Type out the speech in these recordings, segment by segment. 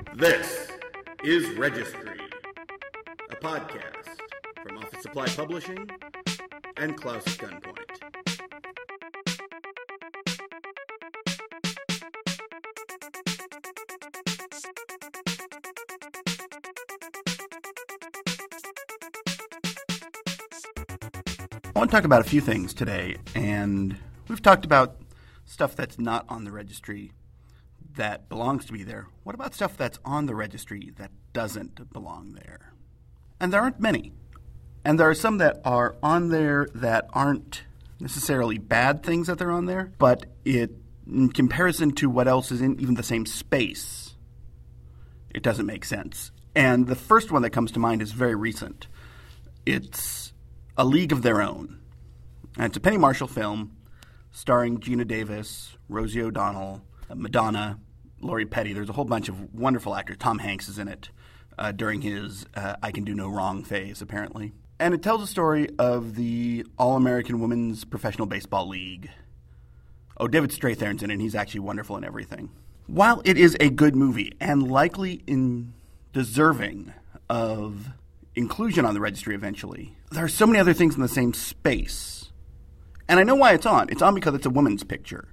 This is Registry, a podcast from Office Supply Publishing and Klaus Gunpoint. I want to talk about a few things today, and we've talked about stuff that's not on the registry that belongs to be there. What about stuff that's on the registry that doesn't belong there? And there aren't many. And there are some that are on there that aren't necessarily bad things that they're on there, but it in comparison to what else is in even the same space, it doesn't make sense. And the first one that comes to mind is very recent. It's A League of Their Own. And it's a Penny Marshall film starring Geena Davis, Rosie O'Donnell, Madonna, Lori Petty. There's a whole bunch of wonderful actors. Tom Hanks is in it uh, during his uh, I Can Do No Wrong phase, apparently. And it tells a story of the All American Women's Professional Baseball League. Oh, David Strathairn's in it, and he's actually wonderful in everything. While it is a good movie and likely in deserving of inclusion on the registry eventually, there are so many other things in the same space. And I know why it's on. It's on because it's a woman's picture.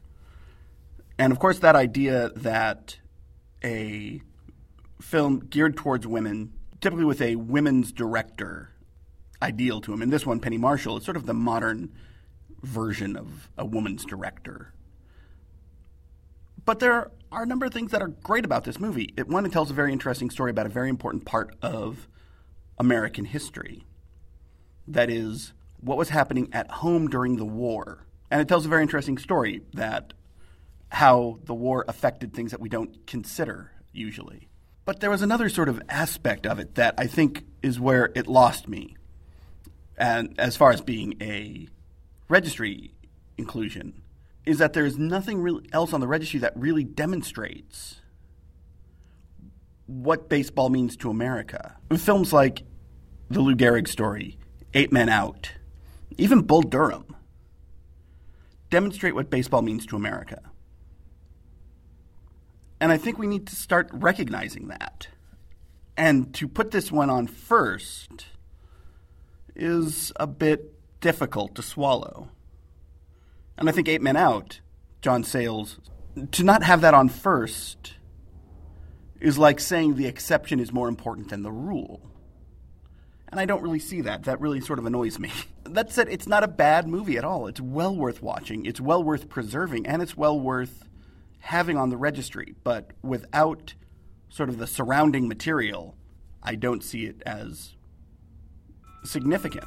And of course, that idea that a film geared towards women, typically with a women's director ideal to him, in this one, Penny Marshall, is sort of the modern version of a woman's director. But there are a number of things that are great about this movie. It, one, it tells a very interesting story about a very important part of American history. That is, what was happening at home during the war. And it tells a very interesting story that how the war affected things that we don't consider usually. But there was another sort of aspect of it that I think is where it lost me. And as far as being a registry inclusion, is that there's nothing really else on the registry that really demonstrates what baseball means to America. Films like The Lou Gehrig Story, Eight Men Out, even Bull Durham demonstrate what baseball means to America. And I think we need to start recognizing that. And to put this one on first is a bit difficult to swallow. And I think Eight Men Out, John Sayles, to not have that on first is like saying the exception is more important than the rule. And I don't really see that. That really sort of annoys me. That said, it's not a bad movie at all. It's well worth watching, it's well worth preserving, and it's well worth having on the registry, but without sort of the surrounding material, I don't see it as significant.